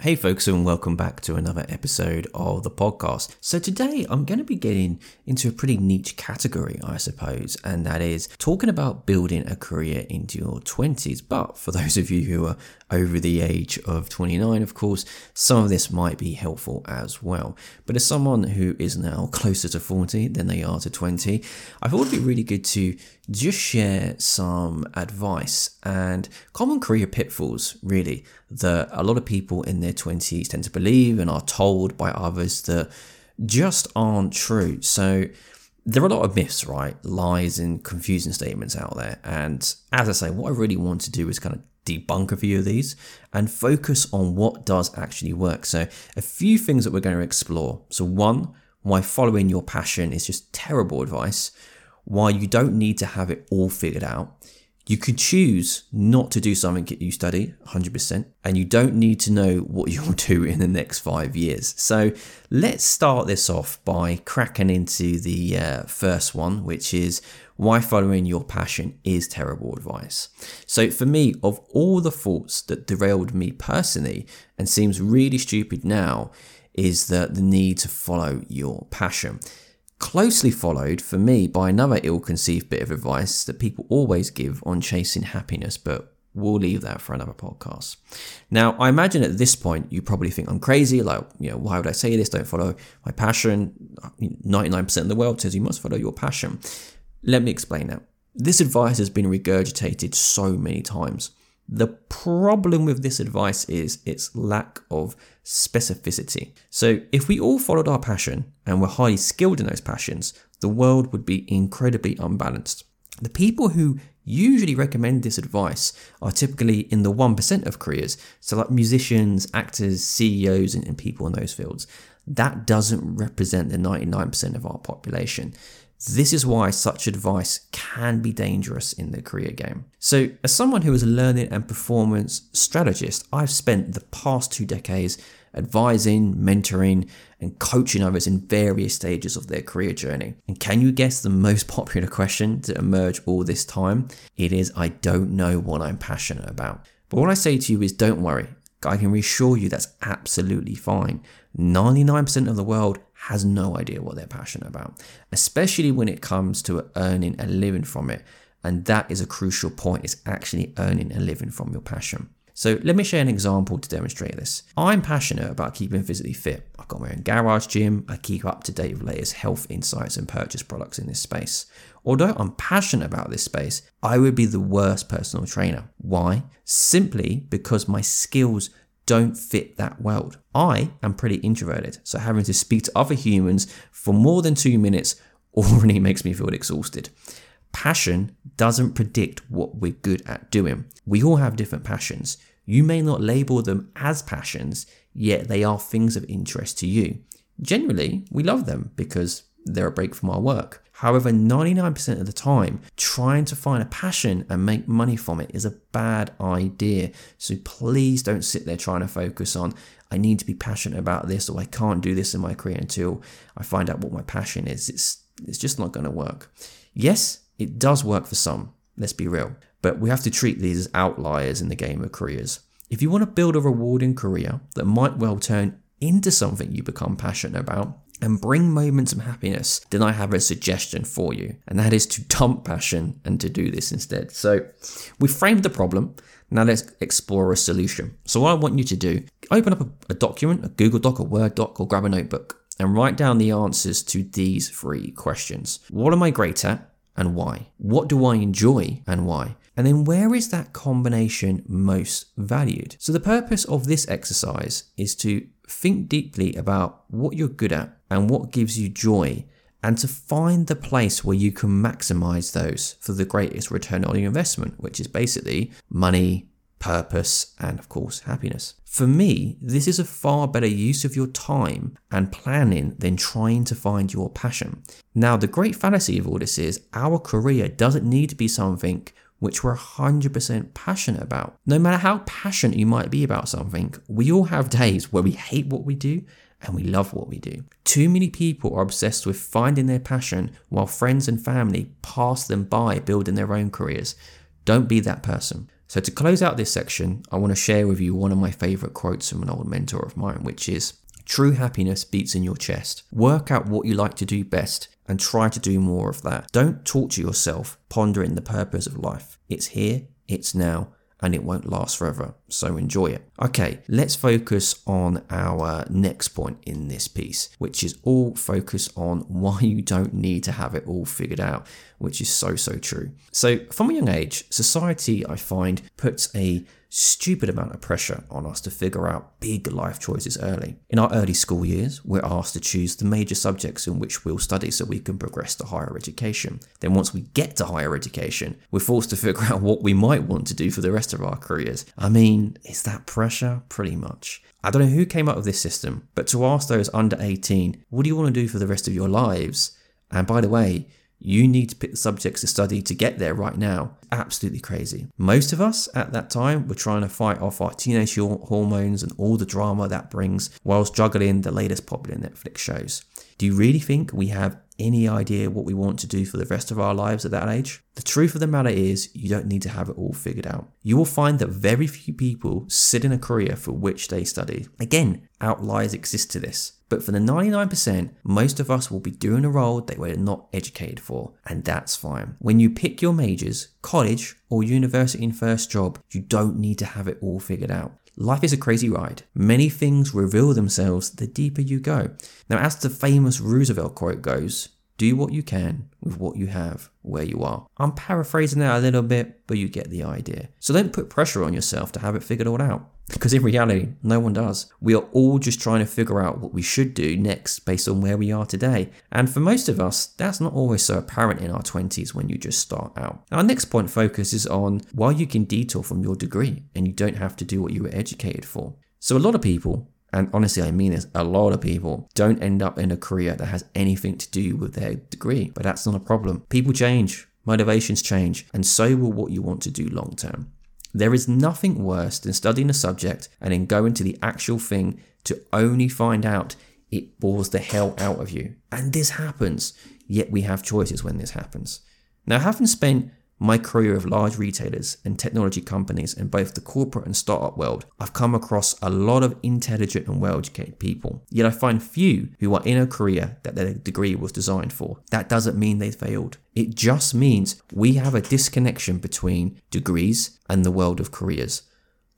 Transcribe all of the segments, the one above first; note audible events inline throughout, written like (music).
Hey, folks, and welcome back to another episode of the podcast. So, today I'm going to be getting into a pretty niche category, I suppose, and that is talking about building a career into your 20s. But for those of you who are over the age of 29, of course, some of this might be helpful as well. But as someone who is now (laughs) closer to 40 than they are to 20, I thought it'd be really good to just share some advice and common career pitfalls, really, that a lot of people in their 20s tend to believe and are told by others that just aren't true. So, there are a lot of myths, right? Lies and confusing statements out there. And as I say, what I really want to do is kind of debunk a few of these and focus on what does actually work. So, a few things that we're going to explore. So, one, why following your passion is just terrible advice, why you don't need to have it all figured out. You could choose not to do something you study 100%, and you don't need to know what (laughs) you'll do in the next five years. So, let's start this off by cracking into the uh, first one, which is why following your passion is terrible advice. So, for me, of all the thoughts that derailed me personally and seems really stupid now, is that the need to follow your passion. Closely followed for me by another ill conceived bit of advice that people always give on chasing happiness, but we'll leave that for another podcast. Now, I imagine at this point you probably think I'm crazy. Like, you know, why would I say this? Don't follow my passion. 99% of the world says you must follow your passion. Let me explain that. This advice has been regurgitated so many times. The problem with this advice is its lack of specificity. So, if we all followed our passion and were highly skilled in those passions, the world would be incredibly unbalanced. The people who usually recommend this advice are typically in the 1% of careers, so like musicians, actors, CEOs, and, people in those fields. That doesn't represent the 99% of our population. This is why such advice can be dangerous in the career game. So, as someone who is a learning and performance strategist, I've spent the past two decades advising, mentoring, and coaching others in various stages of their career journey. And can you guess the most (laughs) popular question to emerge all this time? It is I don't know what I'm passionate about. But what I say to you is don't worry. I can reassure you that's absolutely fine. 99% of the world has no idea what they're passionate about, especially when it comes to earning a living from it. And that is a crucial point, is actually earning a living from your passion. So let me share an example to demonstrate this. I'm passionate about keeping physically fit. I've got my own garage gym. I keep up to date with latest health insights and purchase products in this space. Although I'm passionate about this space, I would be the worst personal trainer. Why? Simply because my skills don't fit that world. I am pretty introverted, so having to speak to other humans for more than two minutes already (laughs) makes me feel exhausted. Passion doesn't predict what we're good at doing. We all have different passions. You may not label them as passions, yet they are things of interest to you. Generally, we love them because they're a break from our work. However, 99% of the time, trying to find a passion and make money from it is a bad idea. So please don't sit there trying to focus on, I need to be passionate about this or I can't do this in my career until I find out what my passion is. It's, it's just not going to work. Yes, it does work for some, let's be real, but we have to treat these as outliers in the game of careers. If you want to build a rewarding career that might well turn into something you become passionate about, and bring moments of happiness, then I have a suggestion for you, and that is to dump passion and to do this instead. So, we framed the problem. Now let's explore a solution. So, what I want you to do, open up a, a document, a Google Doc, a Word doc, or grab a notebook, and write down the answers to these three questions. What am I great at and why? What do I enjoy and why? And then where is that combination most valued? So the purpose of this exercise is to think deeply about what you're good at and what gives you joy and to find the place where you can maximize those for the greatest return on your investment, which is basically money, purpose, and of course, happiness. For me, this is a far better use of your time and planning than trying to find your passion. Now, the great fallacy of all this is our career doesn't need to be something which we're 100% passionate about. No matter how passionate you might be about something, we all have days where we hate what we do and we love what we do. Too many people are obsessed with finding their passion while friends and family pass them by building their own careers. Don't be that person. So, to close out this section, I want to share with you one of my favorite quotes from an old mentor of mine, which is True happiness beats in your chest. Work out what you like to do best and try to do more of that. Don't torture yourself pondering the purpose of life. It's here, it's now, and it won't last forever. So enjoy it. Okay, let's focus on our next point in this piece, which is all focus on (laughs) why you don't need to have it all figured out, which is so, so true. So, from a young age, society, I find, puts a stupid amount of pressure on us to figure out big life choices early. In our early school years, we're asked to choose the major subjects in which we'll study so we can progress to higher education. Then, once we get to higher education, we're forced to figure (laughs) out what we might want to do for the rest of our careers. I mean, is that pressure? Pretty much. I don't know who came up with this system, but to ask those under 18, what do you want to do for the rest of your lives? And by the way, you need to pick the subjects to study to get there right now. Absolutely crazy. Most of us at that time were trying to fight off our teenage hormones and all the drama that brings whilst juggling the latest popular Netflix shows. Do you really think we have any idea what we want to do for the rest of our lives at that age? The truth of the matter is, you don't need to have it all figured out. You will find that very few people sit in a career for which they study. Again, outliers exist to this. But for the 99%, most of us will be doing a role that we're not educated for, and that's fine. When you pick your majors, college, or university and first job, you don't need to have it all figured out. Life is a crazy ride. Many things reveal themselves the deeper you go. Now, as the famous Roosevelt quote goes, do what you can with what you have where you are. I'm paraphrasing that a little bit, but you get the idea. So don't put pressure on yourself to have it figured all out. (laughs) Because in reality, no one does. We are all just trying to figure out what we should do next based on where we are today. And for most of us, that's not always so apparent in our 20s when you just start out. Our next point focuses on why you can detour from your degree and you don't have to do what you were educated for. So a lot of people and honestly, I mean this, a lot of people don't end up in a career that has anything to do with their degree, but that's not a problem. People change, motivations change, and so will what you want to do long term. There is nothing worse than studying a subject and then going to the actual thing to only find out it bores the hell out of you. And this happens, yet we have choices when this happens. Now, having spent my career of large retailers and technology companies in both the corporate and startup world, I've come across a lot of intelligent and well educated people. Yet I find few who are in a career that their degree was designed for. That doesn't mean they failed. It just means we have a disconnection between degrees and the world of careers.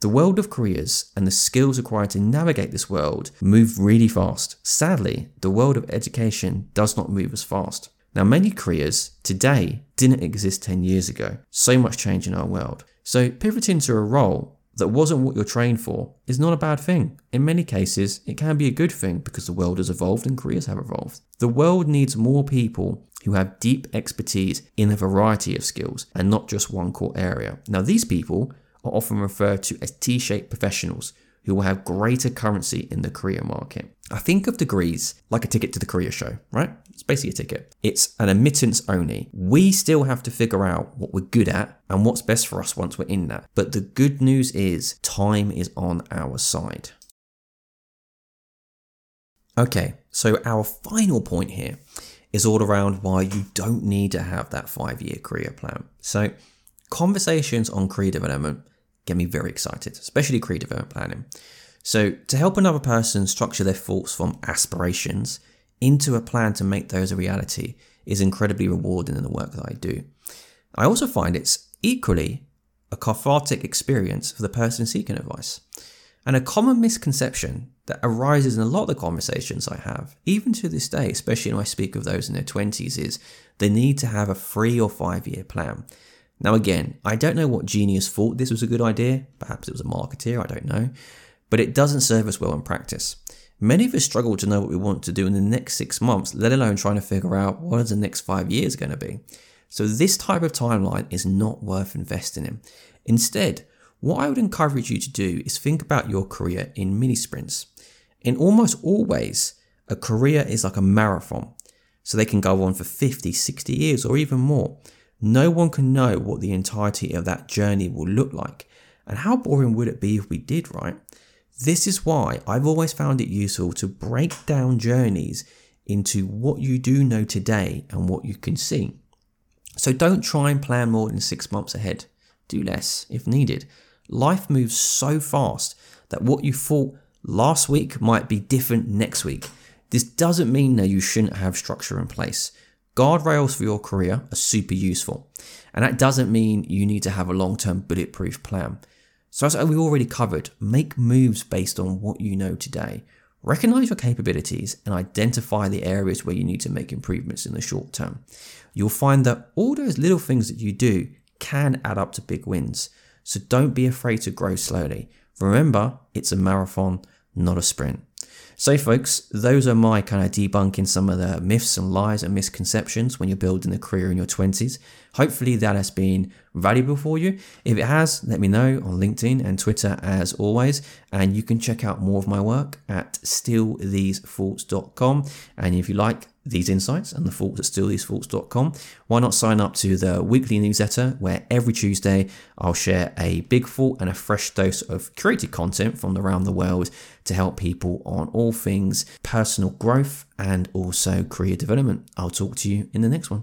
The world of careers and the skills required to navigate this world move really fast. Sadly, the world of education does not move as fast. Now, many careers today didn't exist 10 years ago. So much change in our world. So, pivoting to a role that wasn't what you're trained for is not a bad thing. In many cases, it can be a good thing because the world has evolved and careers have evolved. The world needs more people who have deep expertise in a variety of skills and not just one core area. Now, these people are often referred to as T shaped professionals who will have greater currency in the career market. I think of degrees like a ticket to the career show, right? It's basically a ticket. It's an admittance only. We still have to figure out what we're good at and what's best for us once we're in that. But the good news is time is on our side. Okay, so our final point here is all around why you don't need to have that five year career plan. So, conversations on career development get me very excited, especially creative development planning. So, to help another person structure their thoughts from aspirations into a plan to make those a reality is incredibly rewarding in the work that I do. I also find it's equally a cathartic experience for the person seeking advice. And a common misconception that arises in a lot of the conversations I have, even to this day, especially when I speak of those in their 20s, is the need to have a three or five year plan. Now, again, I don't know what genius thought this was a good idea. Perhaps it was a marketeer, I don't know. But it doesn't serve us well in practice. Many of us struggle to know what we want to do in the next six months, let alone trying to figure out what the next five years are going to be. So, this type of timeline is not worth investing in. Instead, what I would encourage you to do is think about your career in mini sprints. In almost all ways, a career is like a marathon, so they can go on for 50, 60 years, or even more. No one can know what the entirety of that journey will look like. And how boring would it be if we did, right? This is why I've always found it useful to break down journeys into what you do know today and what you can see. So don't try and plan more than six months ahead. do less if needed. Life moves so fast that what you thought last week might be different next week. This doesn't mean that you shouldn't have structure in place. Guardrails for your career are super useful, and that doesn't mean you need to have a long term bulletproof plan. So, as we already covered, make moves based on what you know today. Recognize your capabilities and identify the areas where you need to make improvements in the short term. You'll find that all those little things that you do can add up to big wins. So don't be afraid to grow slowly. Remember, it's a marathon, not a sprint. So, folks, those are my kind of debunking some of the myths and lies and misconceptions when you're building a career in your 20s. Hopefully, that has been valuable for you. If it has, let me know on LinkedIn and Twitter as always. And you can check out more of my work at stealthesethoughts.com. And if you like these insights and the thoughts at stealthesethoughts.com, why not sign up to the weekly newsletter where every Tuesday I'll share a big thought and a fresh dose of curated content from around the world to help people on all things personal growth and also career development. I'll talk to you in the next one.